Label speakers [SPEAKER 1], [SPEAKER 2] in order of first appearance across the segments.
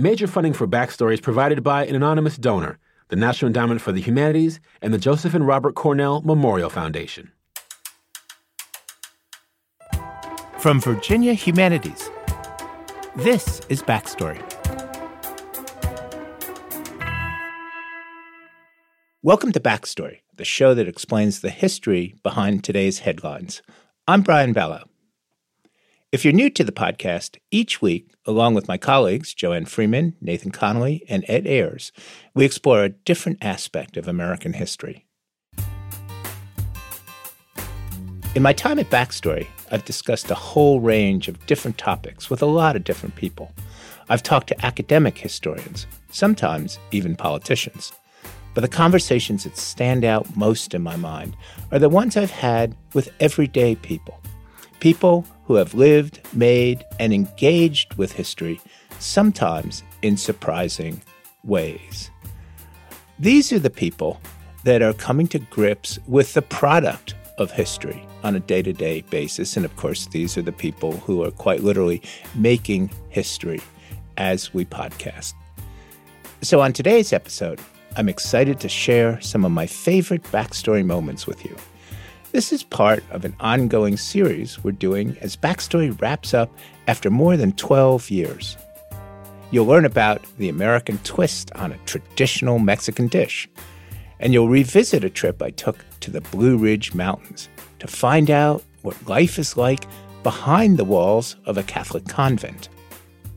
[SPEAKER 1] Major funding for Backstory is provided by an anonymous donor, the National Endowment for the Humanities, and the Joseph and Robert Cornell Memorial Foundation.
[SPEAKER 2] From Virginia Humanities, this is Backstory. Welcome to Backstory, the show that explains the history behind today's headlines. I'm Brian Balogh. If you're new to the podcast, each week, along with my colleagues, Joanne Freeman, Nathan Connolly, and Ed Ayers, we explore a different aspect of American history. In my time at Backstory, I've discussed a whole range of different topics with a lot of different people. I've talked to academic historians, sometimes even politicians. But the conversations that stand out most in my mind are the ones I've had with everyday people. People who have lived, made, and engaged with history, sometimes in surprising ways. These are the people that are coming to grips with the product of history on a day to day basis. And of course, these are the people who are quite literally making history as we podcast. So, on today's episode, I'm excited to share some of my favorite backstory moments with you. This is part of an ongoing series we're doing as Backstory wraps up after more than 12 years. You'll learn about the American twist on a traditional Mexican dish, and you'll revisit a trip I took to the Blue Ridge Mountains to find out what life is like behind the walls of a Catholic convent.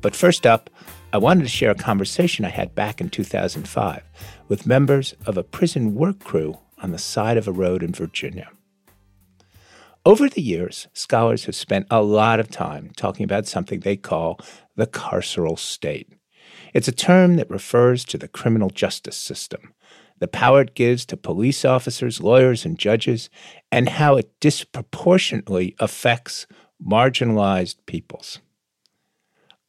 [SPEAKER 2] But first up, I wanted to share a conversation I had back in 2005 with members of a prison work crew on the side of a road in Virginia. Over the years, scholars have spent a lot of time talking about something they call the carceral state. It's a term that refers to the criminal justice system, the power it gives to police officers, lawyers, and judges, and how it disproportionately affects marginalized peoples.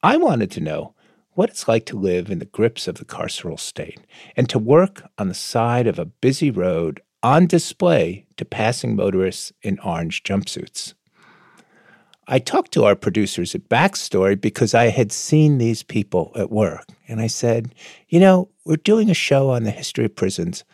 [SPEAKER 2] I wanted to know what it's like to live in the grips of the carceral state and to work on the side of a busy road on display to passing motorists in orange jumpsuits. I talked to our producers at Backstory because I had seen these people at work. And I said, you know, we're doing a show on the history of prisons.